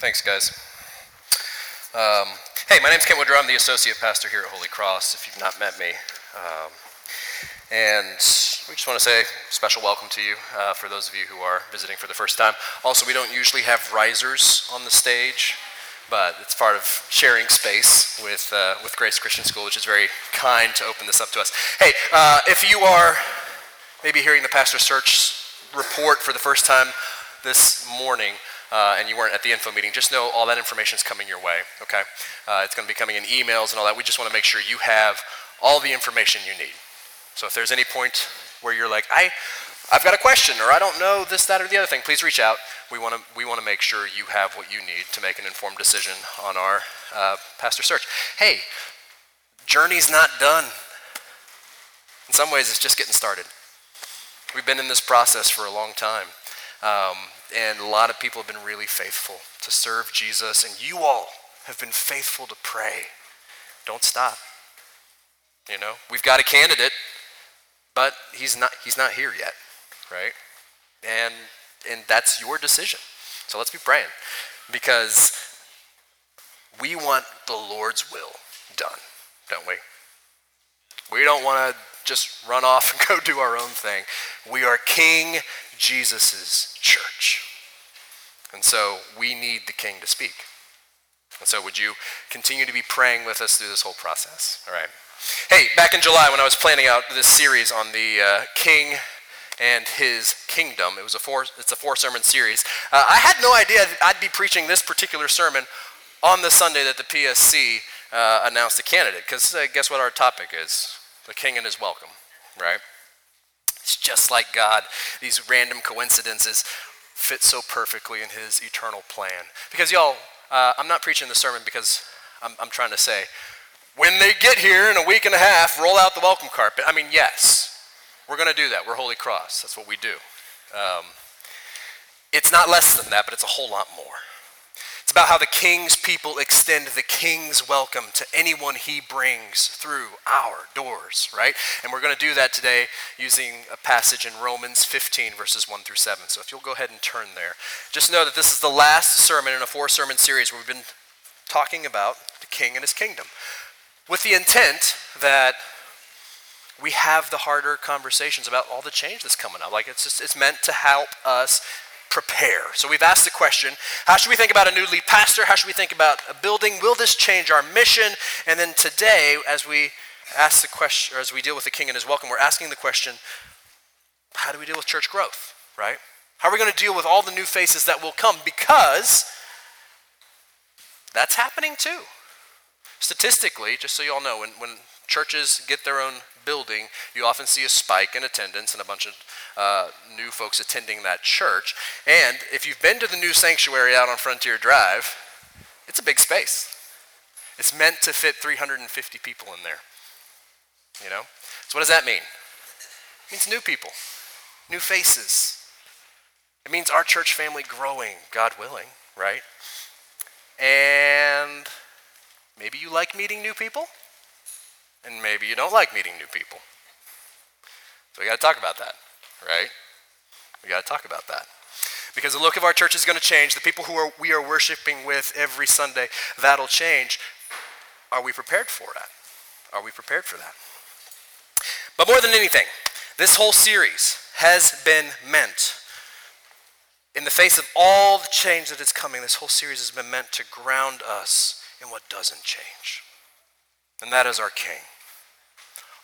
Thanks, guys. Um, hey, my name's Ken Woodrow. I'm the associate pastor here at Holy Cross, if you've not met me. Um, and we just want to say special welcome to you uh, for those of you who are visiting for the first time. Also, we don't usually have risers on the stage, but it's part of sharing space with, uh, with Grace Christian School, which is very kind to open this up to us. Hey, uh, if you are maybe hearing the Pastor Search report for the first time this morning, uh, and you weren't at the info meeting, just know all that information is coming your way, okay? Uh, it's going to be coming in emails and all that. We just want to make sure you have all the information you need. So if there's any point where you're like, I, I've got a question, or I don't know this, that, or the other thing, please reach out. We want to we want to make sure you have what you need to make an informed decision on our uh, pastor search. Hey, journey's not done. In some ways, it's just getting started. We've been in this process for a long time. Um, and a lot of people have been really faithful to serve Jesus, and you all have been faithful to pray. Don't stop. You know, we've got a candidate, but he's not he's not here yet, right? And and that's your decision. So let's be praying because we want the Lord's will done, don't we? We don't want to just run off and go do our own thing. We are King Jesus' church. And so we need the king to speak. And so would you continue to be praying with us through this whole process? All right. Hey, back in July when I was planning out this series on the uh, king and his kingdom, it was a four, it's a four sermon series. Uh, I had no idea I'd be preaching this particular sermon on the Sunday that the PSC uh, announced the candidate. Because uh, guess what our topic is? The king and his welcome, right? It's just like God. These random coincidences fit so perfectly in his eternal plan. Because, y'all, uh, I'm not preaching the sermon because I'm, I'm trying to say, when they get here in a week and a half, roll out the welcome carpet. I mean, yes, we're going to do that. We're Holy Cross. That's what we do. Um, it's not less than that, but it's a whole lot more. It's about how the king's people extend the king's welcome to anyone he brings through our doors, right? And we're going to do that today using a passage in Romans 15, verses 1 through 7. So if you'll go ahead and turn there. Just know that this is the last sermon in a four sermon series where we've been talking about the king and his kingdom with the intent that we have the harder conversations about all the change that's coming up. Like it's just it's meant to help us prepare. So we've asked the question how should we think about a new lead pastor? How should we think about a building? Will this change our mission? And then today, as we ask the question, or as we deal with the king and his welcome, we're asking the question how do we deal with church growth, right? How are we going to deal with all the new faces that will come? Because that's happening too. Statistically, just so you all know, when, when churches get their own building, you often see a spike in attendance and a bunch of uh, new folks attending that church. And if you've been to the new sanctuary out on Frontier Drive, it's a big space. It's meant to fit 350 people in there. You know? So, what does that mean? It means new people, new faces. It means our church family growing, God willing, right? And maybe you like meeting new people, and maybe you don't like meeting new people. So we got to talk about that, right? We got to talk about that. Because the look of our church is going to change. The people who are, we are worshiping with every Sunday, that'll change. Are we prepared for that? Are we prepared for that? But more than anything, this whole series has been meant, in the face of all the change that is coming, this whole series has been meant to ground us in what doesn't change. And that is our King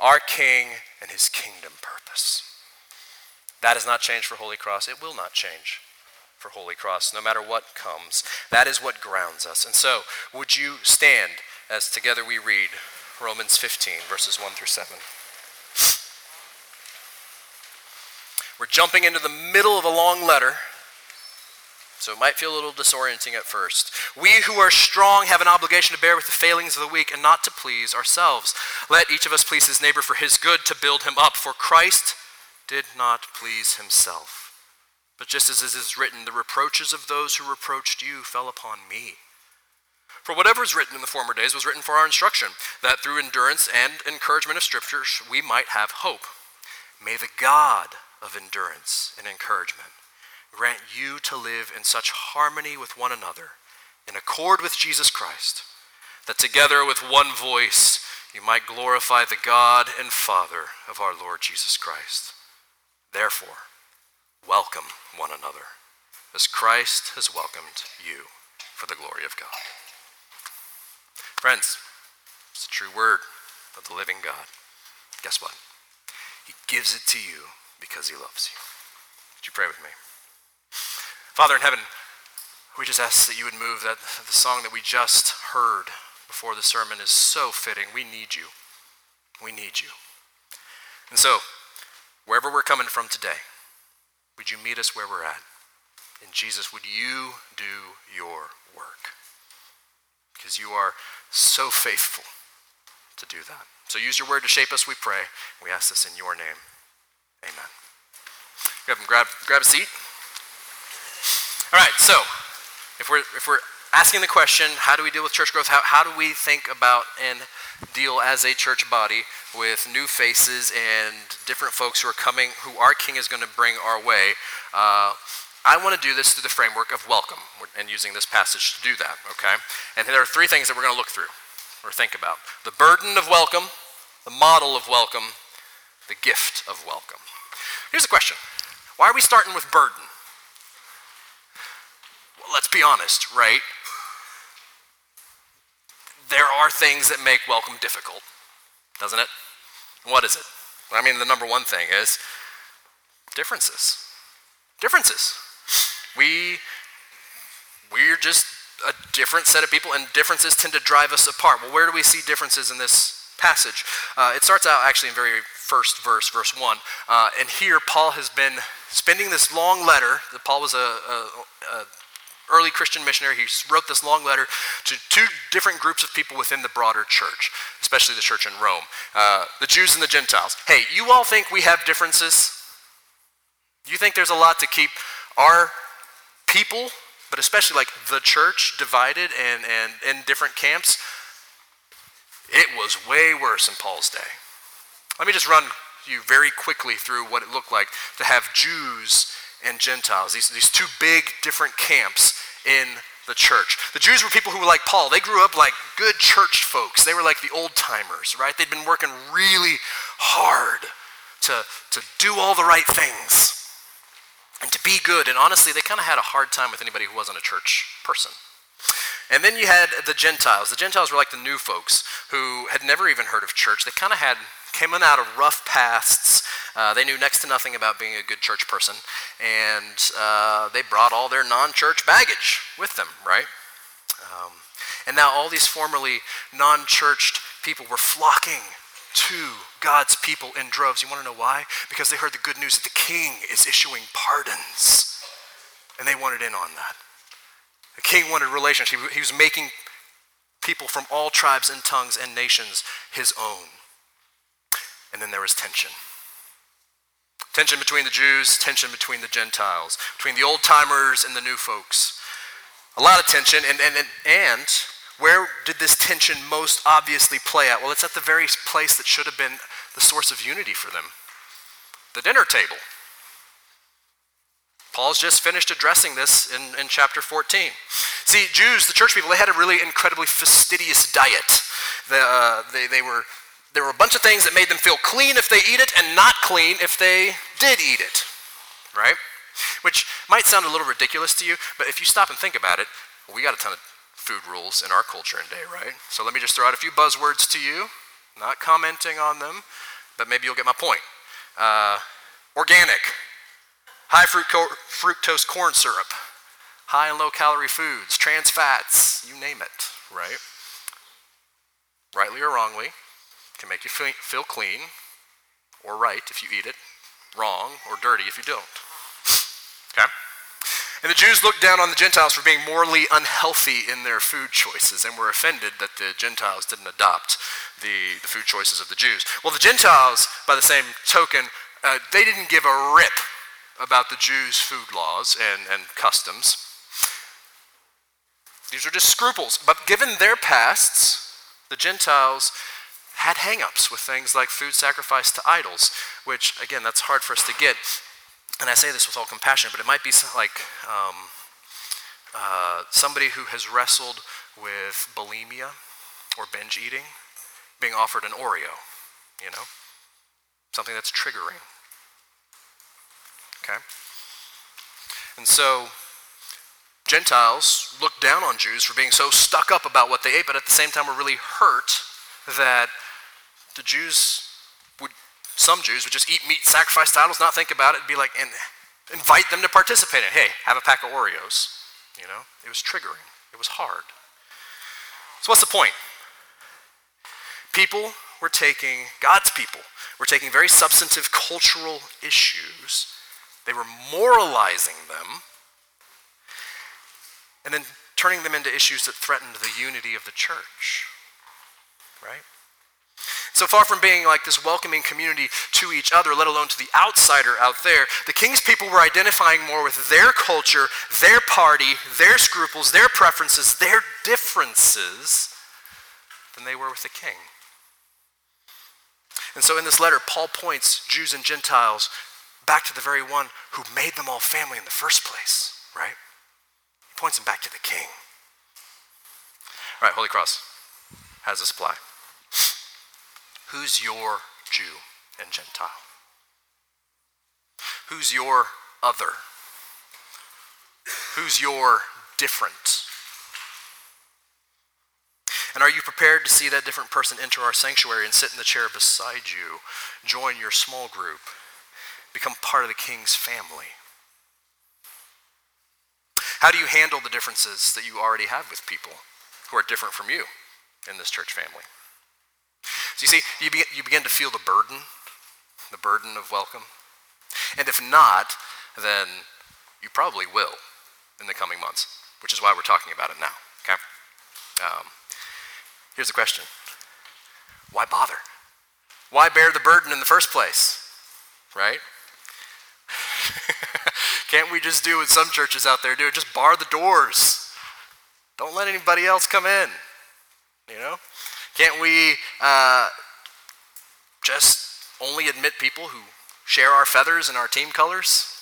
our King and his kingdom purpose. That has not changed for Holy Cross. It will not change for Holy Cross, no matter what comes. That is what grounds us. And so, would you stand as together we read Romans 15, verses 1 through 7? We're jumping into the middle of a long letter so it might feel a little disorienting at first. We who are strong have an obligation to bear with the failings of the weak and not to please ourselves. Let each of us please his neighbor for his good to build him up, for Christ did not please himself. But just as it is written, the reproaches of those who reproached you fell upon me. For whatever is written in the former days was written for our instruction, that through endurance and encouragement of Scriptures we might have hope. May the God of endurance and encouragement grant you to live in such harmony with one another in accord with Jesus Christ, that together with one voice you might glorify the God and Father of our Lord Jesus Christ. Therefore, welcome one another, as Christ has welcomed you for the glory of God. Friends, it's the true word of the living God. Guess what? He gives it to you because he loves you. Would you pray with me? Father in heaven, we just ask that you would move that the song that we just heard before the sermon is so fitting. We need you. We need you. And so, wherever we're coming from today, would you meet us where we're at? And Jesus, would you do your work? Because you are so faithful to do that. So use your word to shape us, we pray. We ask this in your name. Amen. Grab, grab a seat. All right, so if we're, if we're asking the question, how do we deal with church growth? How, how do we think about and deal as a church body with new faces and different folks who are coming, who our King is going to bring our way? Uh, I want to do this through the framework of welcome and using this passage to do that, okay? And there are three things that we're going to look through or think about the burden of welcome, the model of welcome, the gift of welcome. Here's a question Why are we starting with burden? Let's be honest, right? There are things that make welcome difficult, doesn't it? What is it? I mean, the number one thing is differences. Differences. We we're just a different set of people, and differences tend to drive us apart. Well, where do we see differences in this passage? Uh, it starts out actually in very first verse, verse 1. Uh, and here, Paul has been spending this long letter. Paul was a, a, a early Christian missionary. He wrote this long letter to two different groups of people within the broader church, especially the church in Rome uh, the Jews and the Gentiles. Hey, you all think we have differences? You think there's a lot to keep our people but especially like the church divided and, and in different camps, it was way worse in Paul's day. Let me just run you very quickly through what it looked like to have Jews and Gentiles, these, these two big different camps in the church. The Jews were people who were like Paul. They grew up like good church folks. They were like the old timers, right? They'd been working really hard to, to do all the right things and to be good. And honestly, they kind of had a hard time with anybody who wasn't a church person. And then you had the Gentiles. The Gentiles were like the new folks who had never even heard of church. They kind of had came in out of rough pasts. Uh, they knew next to nothing about being a good church person, and uh, they brought all their non-church baggage with them, right? Um, and now all these formerly non-churched people were flocking to God's people in droves. You want to know why? Because they heard the good news that the king is issuing pardons. And they wanted in on that. The king wanted relationship. He was making people from all tribes and tongues and nations his own. And then there was tension. Tension between the Jews, tension between the Gentiles, between the old timers and the new folks. A lot of tension, and, and, and, and where did this tension most obviously play out? Well, it's at the very place that should have been the source of unity for them the dinner table. Paul's just finished addressing this in, in chapter 14. See, Jews, the church people, they had a really incredibly fastidious diet. The, uh, they, they were, there were a bunch of things that made them feel clean if they eat it and not clean if they did eat it, right? Which might sound a little ridiculous to you, but if you stop and think about it, we got a ton of food rules in our culture and day, right? So let me just throw out a few buzzwords to you, not commenting on them, but maybe you'll get my point. Uh, organic, high fructose corn syrup, high and low calorie foods, trans fats, you name it, right? Rightly or wrongly, can make you feel clean or right if you eat it, wrong or dirty if you don't. Okay? And the Jews looked down on the Gentiles for being morally unhealthy in their food choices and were offended that the Gentiles didn't adopt the, the food choices of the Jews. Well, the Gentiles, by the same token, uh, they didn't give a rip about the Jews' food laws and, and customs. These are just scruples. But given their pasts, the Gentiles had hangups with things like food sacrificed to idols, which, again, that's hard for us to get and I say this with all compassion, but it might be like um, uh, somebody who has wrestled with bulimia or binge eating being offered an Oreo, you know? Something that's triggering. Okay? And so, Gentiles look down on Jews for being so stuck up about what they ate, but at the same time were really hurt that the Jews would, some Jews would just eat meat, sacrifice titles, not think about it, and be like, and invite them to participate in. It. Hey, have a pack of Oreos. You know, it was triggering. It was hard. So what's the point? People were taking, God's people were taking very substantive cultural issues, they were moralizing them, and then turning them into issues that threatened the unity of the church. Right? So far from being like this welcoming community to each other, let alone to the outsider out there, the king's people were identifying more with their culture, their party, their scruples, their preferences, their differences than they were with the king. And so in this letter, Paul points Jews and Gentiles back to the very one who made them all family in the first place, right? He points them back to the king. All right, Holy Cross. Does this apply? Who's your Jew and Gentile? Who's your other? Who's your different? And are you prepared to see that different person enter our sanctuary and sit in the chair beside you, join your small group, become part of the king's family? How do you handle the differences that you already have with people who are different from you in this church family? So you see, you begin, you begin to feel the burden, the burden of welcome. And if not, then you probably will in the coming months, which is why we're talking about it now, okay? Um, here's the question Why bother? Why bear the burden in the first place, right? Can't we just do what some churches out there do? Just bar the doors. Don't let anybody else come in, you know? Can't we uh, just only admit people who share our feathers and our team colors?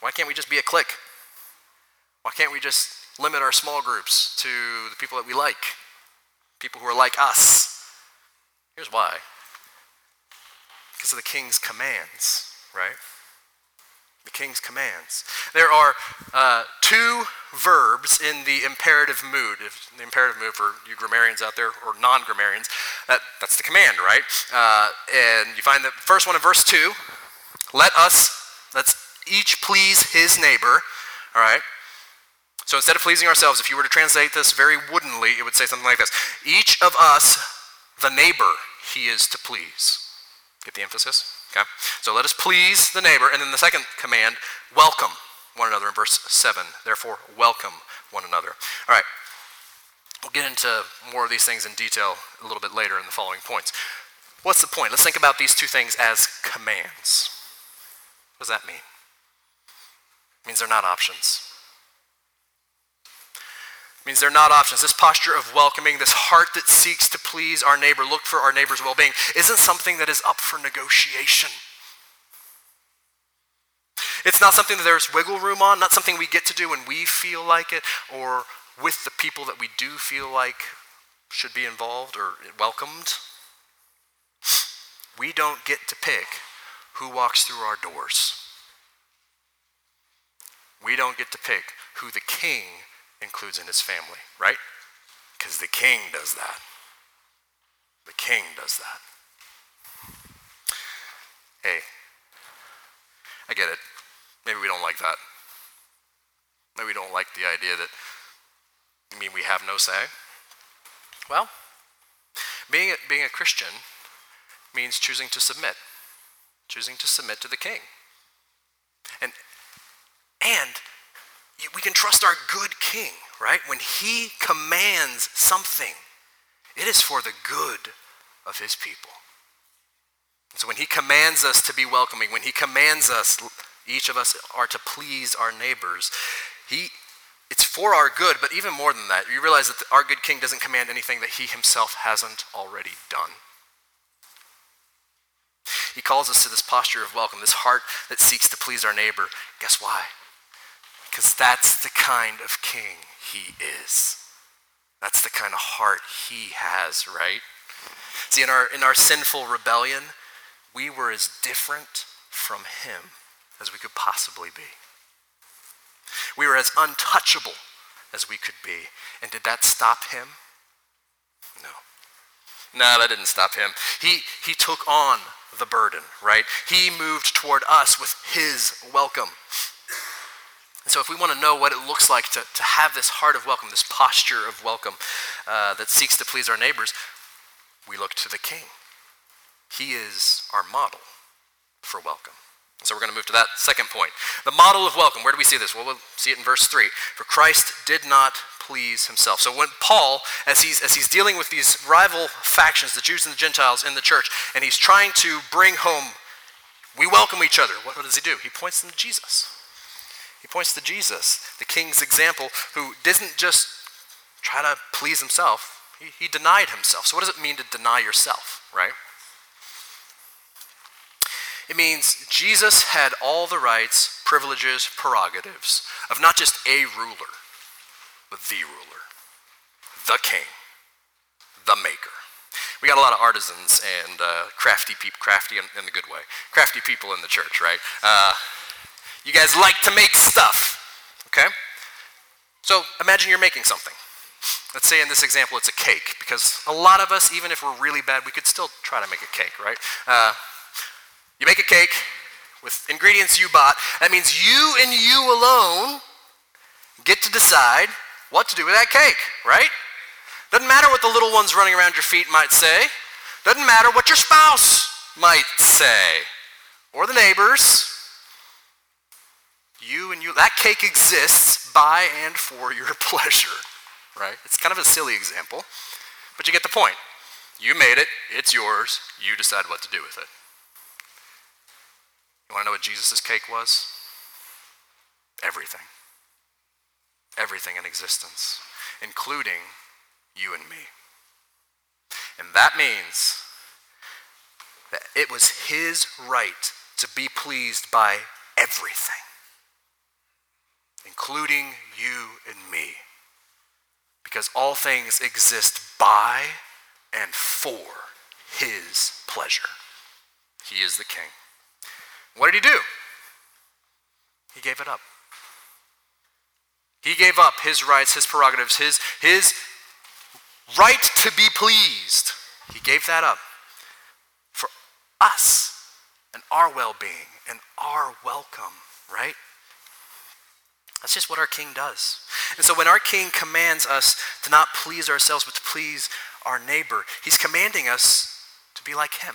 Why can't we just be a clique? Why can't we just limit our small groups to the people that we like? People who are like us? Here's why because of the king's commands, right? The king's commands. There are uh, two verbs in the imperative mood. If the imperative mood for you grammarians out there or non-grammarians, that, that's the command, right? Uh, and you find the first one in verse 2, let us, let's each please his neighbor, all right? So instead of pleasing ourselves, if you were to translate this very woodenly, it would say something like this. Each of us, the neighbor he is to please. Get the emphasis? Okay? So let us please the neighbor. And then the second command, welcome one another in verse 7. Therefore, welcome one another. All right. We'll get into more of these things in detail a little bit later in the following points. What's the point? Let's think about these two things as commands. What does that mean? It means they're not options means they're not options. This posture of welcoming, this heart that seeks to please our neighbor, look for our neighbor's well being, isn't something that is up for negotiation. It's not something that there's wiggle room on, not something we get to do when we feel like it or with the people that we do feel like should be involved or welcomed. We don't get to pick who walks through our doors. We don't get to pick who the king includes in his family, right? Because the king does that. The king does that. Hey, I get it. Maybe we don't like that. Maybe we don't like the idea that, you mean we have no say? Well, being a, being a Christian means choosing to submit, choosing to submit to the king. And, and we can trust our good king, right? When he commands something, it is for the good of his people. So when he commands us to be welcoming, when he commands us, each of us are to please our neighbors, he, it's for our good, but even more than that, you realize that our good king doesn't command anything that he himself hasn't already done. He calls us to this posture of welcome, this heart that seeks to please our neighbor. Guess why? Because that's the kind of king he is. That's the kind of heart he has, right? See, in our, in our sinful rebellion, we were as different from him as we could possibly be. We were as untouchable as we could be. And did that stop him? No. No, that didn't stop him. He, he took on the burden, right? He moved toward us with his welcome. And so, if we want to know what it looks like to, to have this heart of welcome, this posture of welcome uh, that seeks to please our neighbors, we look to the King. He is our model for welcome. So we're going to move to that second point. The model of welcome. Where do we see this? Well, we'll see it in verse 3. For Christ did not please himself. So when Paul, as he's, as he's dealing with these rival factions, the Jews and the Gentiles in the church, and he's trying to bring home, we welcome each other, what, what does he do? He points them to Jesus. He points to Jesus, the king's example, who didn't just try to please himself, he, he denied himself. So what does it mean to deny yourself, right? It means Jesus had all the rights, privileges, prerogatives of not just a ruler, but the ruler, the king, the maker. We got a lot of artisans and uh, crafty people, crafty in, in, the good way, crafty people in the church, right? Uh, you guys like to make stuff, okay? So imagine you're making something. Let's say in this example it's a cake, because a lot of us, even if we're really bad, we could still try to make a cake, right? Uh, you make a cake with ingredients you bought. That means you and you alone get to decide what to do with that cake, right? Doesn't matter what the little ones running around your feet might say. Doesn't matter what your spouse might say or the neighbors. You and you, that cake exists by and for your pleasure, right? It's kind of a silly example, but you get the point. You made it, it's yours, you decide what to do with it. You want to know what Jesus' cake was? Everything. Everything in existence, including you and me. And that means that it was his right to be pleased by everything, including you and me. Because all things exist by and for his pleasure. He is the king. What did he do? He gave it up. He gave up his rights, his prerogatives, his, his right to be pleased. He gave that up for us and our well being and our welcome, right? That's just what our king does. And so when our king commands us to not please ourselves, but to please our neighbor, he's commanding us to be like him,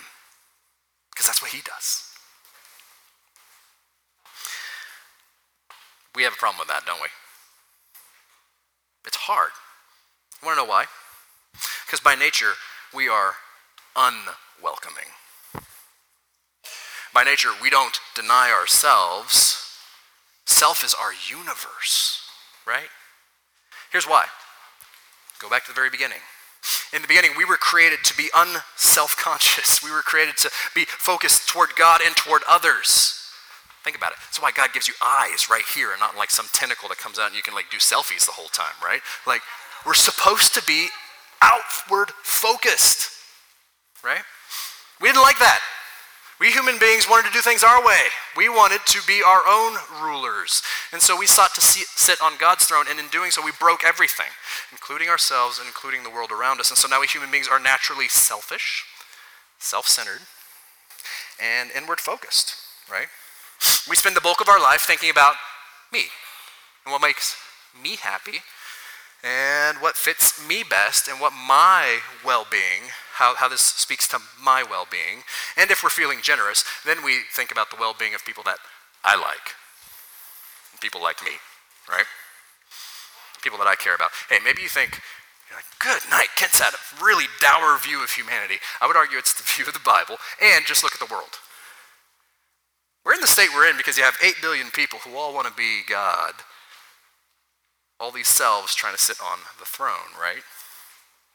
because that's what he does. We have a problem with that, don't we? It's hard. You want to know why? Because by nature, we are unwelcoming. By nature, we don't deny ourselves. Self is our universe, right? Here's why. Go back to the very beginning. In the beginning, we were created to be unself conscious. We were created to be focused toward God and toward others. Think about it. That's why God gives you eyes right here and not like some tentacle that comes out and you can like do selfies the whole time, right? Like we're supposed to be outward focused, right? We didn't like that. We human beings wanted to do things our way. We wanted to be our own rulers. And so we sought to see, sit on God's throne, and in doing so, we broke everything, including ourselves and including the world around us. And so now we human beings are naturally selfish, self centered, and inward focused, right? We spend the bulk of our life thinking about me and what makes me happy and what fits me best and what my well being, how, how this speaks to my well being. And if we're feeling generous, then we think about the well being of people that I like, people like me, right? People that I care about. Hey, maybe you think, you're like, good night, Kent's had a really dour view of humanity. I would argue it's the view of the Bible, and just look at the world. We're in the state we're in because you have 8 billion people who all want to be God. All these selves trying to sit on the throne, right?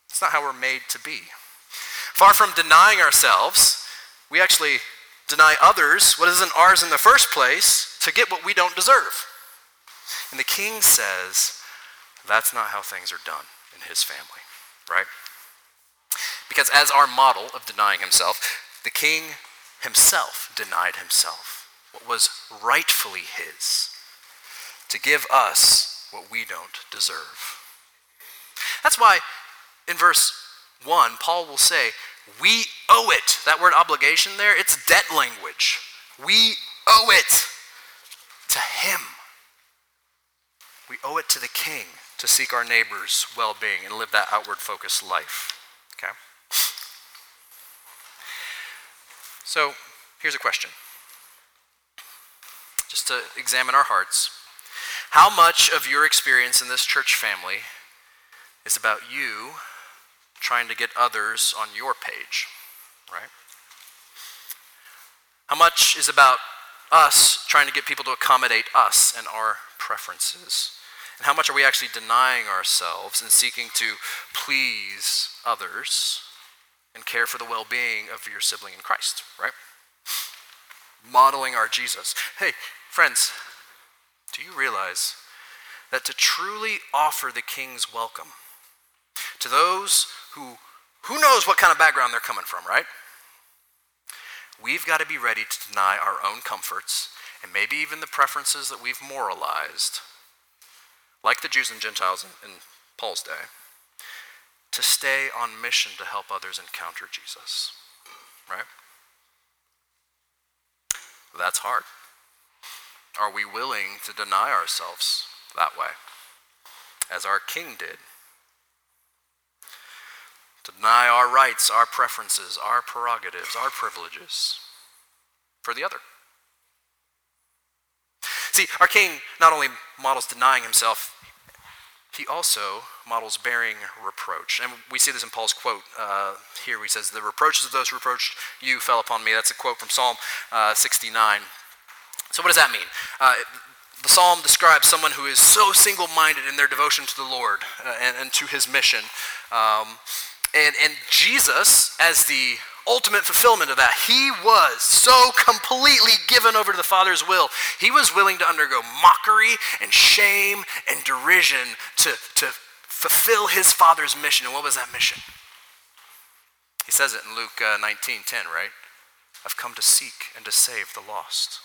It's not how we're made to be. Far from denying ourselves, we actually deny others what isn't ours in the first place to get what we don't deserve. And the king says, that's not how things are done in his family, right? Because as our model of denying himself, the king himself denied himself what was rightfully his to give us what we don't deserve. That's why in verse 1, Paul will say, We owe it. That word obligation there, it's debt language. We owe it to him. We owe it to the king to seek our neighbor's well being and live that outward focused life. Okay? So, here's a question. Just to examine our hearts. How much of your experience in this church family is about you trying to get others on your page, right? How much is about us trying to get people to accommodate us and our preferences? And how much are we actually denying ourselves and seeking to please others and care for the well being of your sibling in Christ, right? Modeling our Jesus. Hey, friends, do you realize that to truly offer the king's welcome to those who who knows what kind of background they're coming from, right? We've got to be ready to deny our own comforts and maybe even the preferences that we've moralized, like the Jews and Gentiles in, in Paul's day, to stay on mission to help others encounter Jesus, right? That's hard. Are we willing to deny ourselves that way, as our king did? To deny our rights, our preferences, our prerogatives, our privileges for the other. See, our king not only models denying himself, he also models bearing reproach. And we see this in Paul's quote uh, here. He says, The reproaches of those who reproached you fell upon me. That's a quote from Psalm uh, 69. So, what does that mean? Uh, the psalm describes someone who is so single minded in their devotion to the Lord uh, and, and, to his mission. Um, and, and Jesus, as the ultimate fulfillment of that, he was so completely given over to the Father's will. He was willing to undergo mockery and shame and derision to, to fulfill his Father's mission. And what was that mission? He says it in Luke uh, 19 10, right? I've come to seek and to save the lost.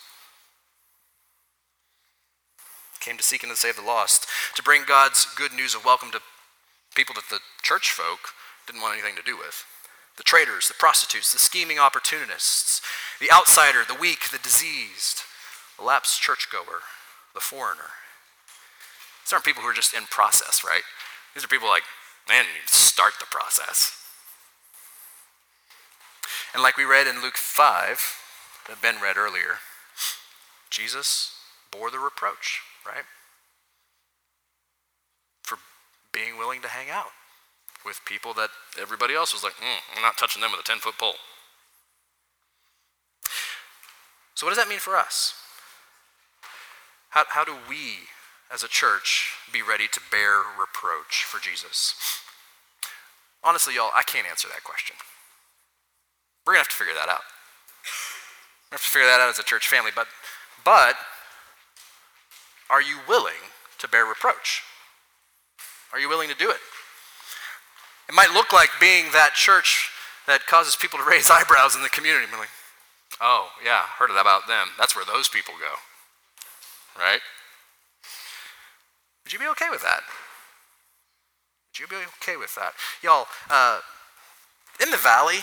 Came to seek and to save the lost, to bring God's good news of welcome to people that the church folk didn't want anything to do with. The traitors, the prostitutes, the scheming opportunists, the outsider, the weak, the diseased, the lapsed churchgoer, the foreigner. These aren't people who are just in process, right? These are people like, man, you start the process. And like we read in Luke 5, that Ben read earlier, Jesus bore the reproach, right? For being willing to hang out with people that everybody else was like, mm, I'm not touching them with a 10 foot pole. So, what does that mean for us? How, how do we, as a church, be ready to bear reproach for Jesus? Honestly, y'all, I can't answer that question. We're going to have to figure that out. We have to figure that out as a church family. But, but, are you willing to bear reproach? Are you willing to do it? It might look like being that church that causes people to raise eyebrows in the community. Like, oh, yeah, heard about them. That's where those people go. Right? Would you be okay with that? Would you be okay with that? Y'all, uh, in the valley,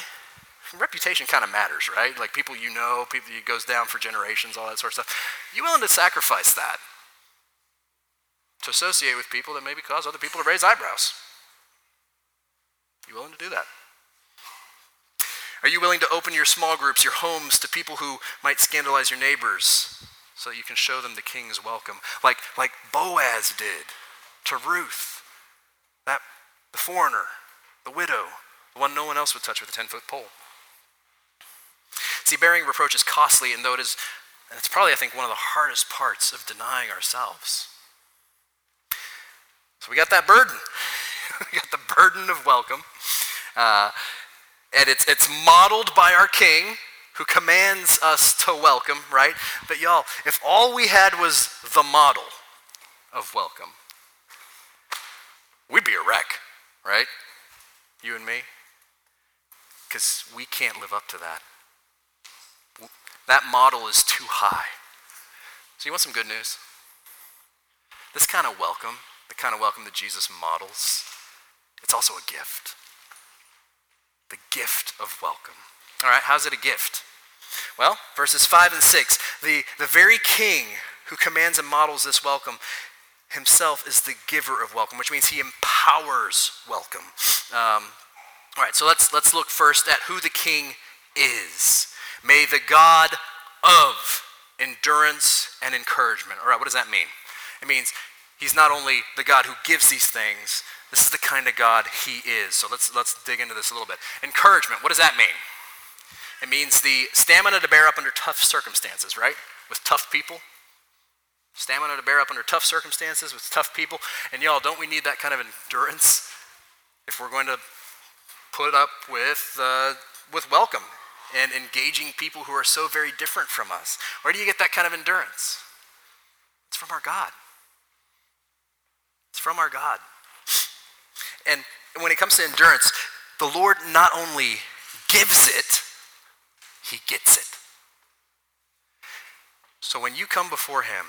reputation kind of matters, right? Like people you know, people it goes down for generations, all that sort of stuff. You willing to sacrifice that to associate with people that maybe cause other people to raise eyebrows? You willing to do that? Are you willing to open your small groups, your homes to people who might scandalize your neighbors so you can show them the king's welcome? Like, like Boaz did to Ruth, that the foreigner, the widow, the one no one else would touch with a 10 foot pole. See, bearing reproach is costly, and though it is, and it's probably, I think, one of the hardest parts of denying ourselves. So we got that burden. we got the burden of welcome. Uh, and it's, it's modeled by our King who commands us to welcome, right? But y'all, if all we had was the model of welcome, we'd be a wreck, right? You and me? Because we can't live up to that. That model is too high. So, you want some good news? This kind of welcome, the kind of welcome that Jesus models, it's also a gift. The gift of welcome. All right, how's it a gift? Well, verses 5 and 6 the, the very king who commands and models this welcome himself is the giver of welcome, which means he empowers welcome. Um, all right, so let's, let's look first at who the king is. May the God of endurance and encouragement. All right, what does that mean? It means he's not only the God who gives these things, this is the kind of God he is. So let's, let's dig into this a little bit. Encouragement, what does that mean? It means the stamina to bear up under tough circumstances, right? With tough people. Stamina to bear up under tough circumstances with tough people. And y'all, don't we need that kind of endurance if we're going to put up with, uh, with welcome and engaging people who are so very different from us? Where do you get that kind of endurance? It's from our God. It's from our God. And when it comes to endurance, the Lord not only gives it, he gets it. So when you come before him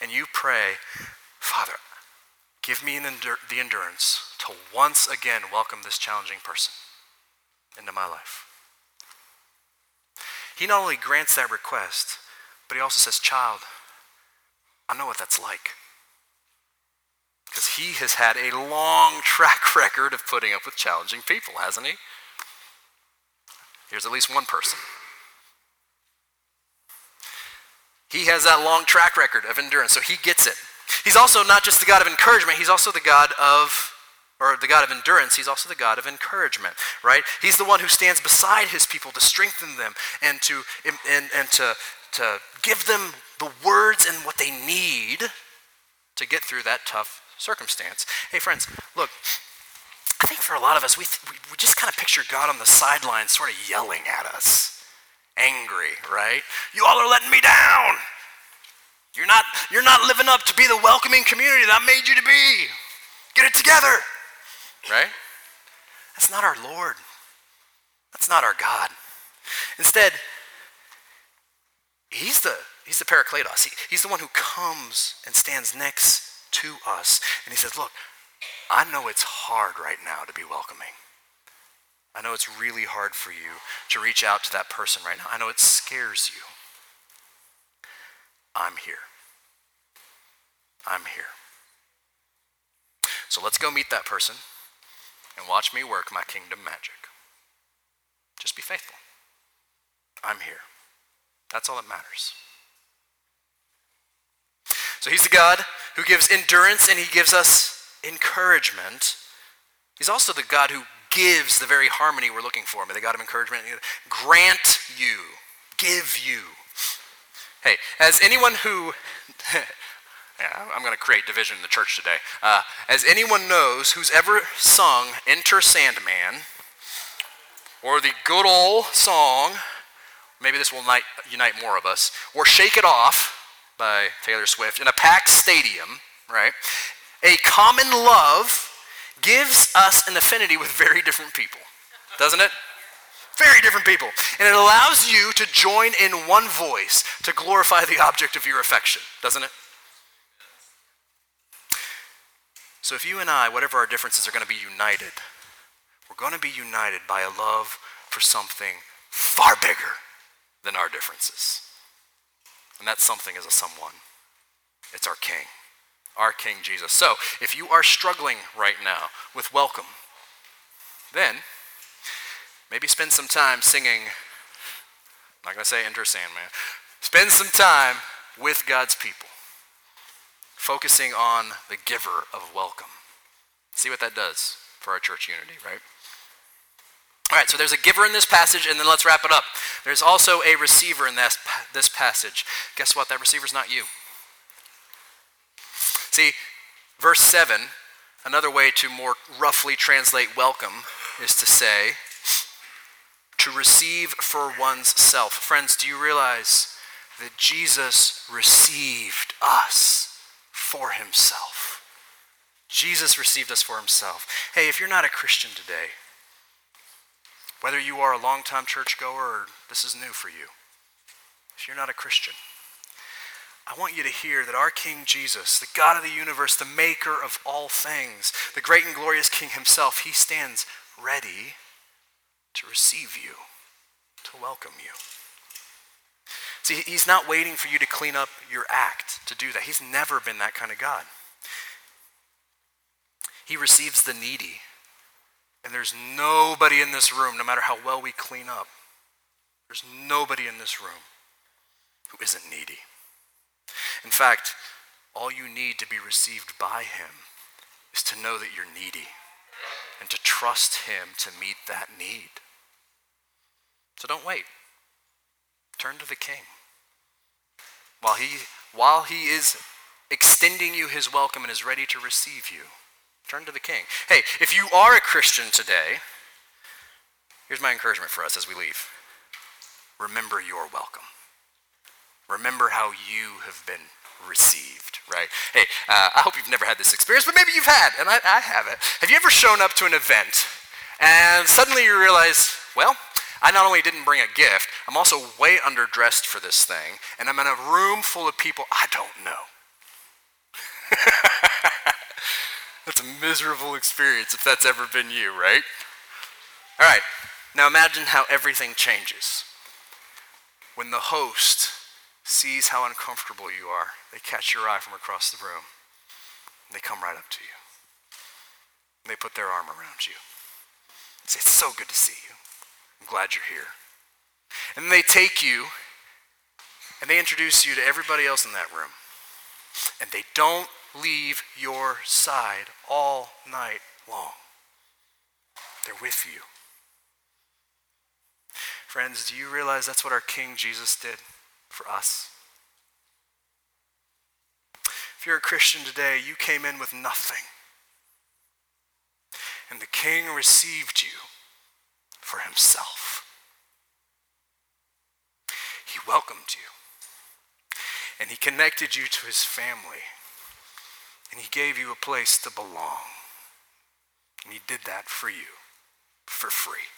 and you pray, Father, give me the endurance to once again welcome this challenging person into my life. He not only grants that request, but he also says, Child, I know what that's like. Because he has had a long track record of putting up with challenging people, hasn't he? Here's at least one person. He has that long track record of endurance, so he gets it. He's also not just the God of encouragement, he's also the God of or the God of endurance, he's also the God of encouragement, right? He's the one who stands beside his people to strengthen them and to and, and to, to give them the words and what they need to get through that tough circumstance. Hey friends, look, I think for a lot of us, we, we, we just kind of picture God on the sidelines sort of yelling at us angry, right? You all are letting me down. You're not, you're not living up to be the welcoming community that I made you to be. Get it together, right? That's not our Lord. That's not our God. Instead, He's the, he's the Parakletos. He, he's the one who comes and stands next to us. And He says, Look, I know it's hard right now to be welcoming. I know it's really hard for you to reach out to that person right now. I know it scares you. I'm here. I'm here. So let's go meet that person and watch me work my kingdom magic. Just be faithful. I'm here. That's all that matters. So he's the God who gives endurance and he gives us encouragement. He's also the God who gives the very harmony we're looking for. May the God of encouragement grant you, give you. Hey, as anyone who, yeah, I'm going to create division in the church today. Uh, as anyone knows who's ever sung Enter Sandman, or the good old song, maybe this will unite, unite more of us, or Shake It Off by Taylor Swift in a packed stadium, right? A common love gives us an affinity with very different people, doesn't it? Very different people. And it allows you to join in one voice to glorify the object of your affection, doesn't it? So if you and I, whatever our differences, are going to be united, we're going to be united by a love for something far bigger than our differences. And that something is a someone. It's our King our King Jesus. So, if you are struggling right now with welcome, then maybe spend some time singing. I'm not going to say Enter Sandman. Spend some time with God's people, focusing on the giver of welcome. See what that does for our church unity, right? All right, so there's a giver in this passage, and then let's wrap it up. There's also a receiver in this, this passage. Guess what? That receiver's not you. See, verse 7, another way to more roughly translate welcome is to say, to receive for one's self. Friends, do you realize that Jesus received us for himself. Jesus received us for himself. Hey, if you're not a Christian today, whether you are a longtime churchgoer or this is new for you, if you're not a Christian, I want you to hear that our King Jesus, the God of the universe, the maker of all things, the great and glorious King himself, he stands ready to receive you, to welcome you. See, he's not waiting for you to clean up your act to do that. He's never been that kind of God. He receives the needy. And there's nobody in this room, no matter how well we clean up, there's nobody in this room who isn't needy. In fact, all you need to be received by Him is to know that you're needy and to trust Him to meet that need. So don't wait. Turn to the King. While He, while he is extending you His welcome and is ready to receive you, turn to the King. Hey, if you are a Christian today, here's my encouragement for us as we leave remember your welcome. Remember how you have been received, right? Hey, uh, I hope you've never had this experience, but maybe you've had, and I, I have it. Have you ever shown up to an event and suddenly you realize, well, I not only didn't bring a gift, I'm also way underdressed for this thing, and I'm in a room full of people I don't know. that's a miserable experience if that's ever been you, right? All right, now imagine how everything changes when the host sees how uncomfortable you are, they catch your eye from across the room. They come right up to you. They put their arm around you. Say, It's so good to see you. I'm glad you're here. And they take you and they introduce you to everybody else in that room. And they don't leave your side all night long. They're with you. Friends, do you realize that's what our King Jesus did? for us. If you're a Christian today, you came in with nothing. And the king received you for himself. He welcomed you. And he connected you to his family. And he gave you a place to belong. And he did that for you for free.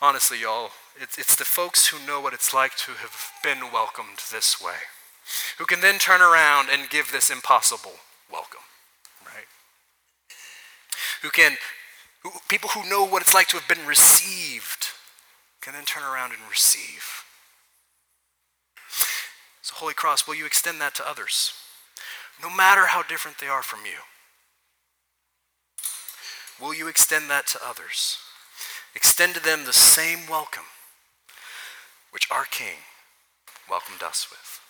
Honestly, y'all, it's, it's the folks who know what it's like to have been welcomed this way, who can then turn around and give this impossible welcome, right? Who can, who, people who know what it's like to have been received, can then turn around and receive. Holy Cross, will you extend that to others, no matter how different they are from you? Will you extend that to others? Extend to them the same welcome which our King welcomed us with.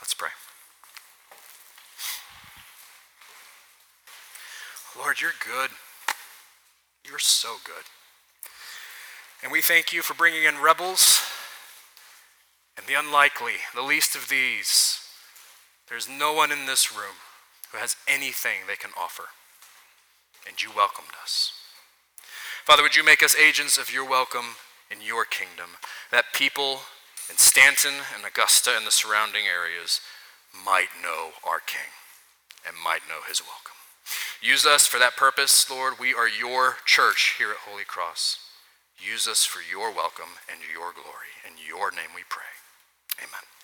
Let's pray. Lord, you're good. You're so good. And we thank you for bringing in rebels the unlikely, the least of these. There's no one in this room who has anything they can offer. And you welcomed us. Father, would you make us agents of your welcome in your kingdom, that people in Staunton and Augusta and the surrounding areas might know our King and might know his welcome. Use us for that purpose, Lord. We are your church here at Holy Cross. Use us for your welcome and your glory. In your name we pray. Amen.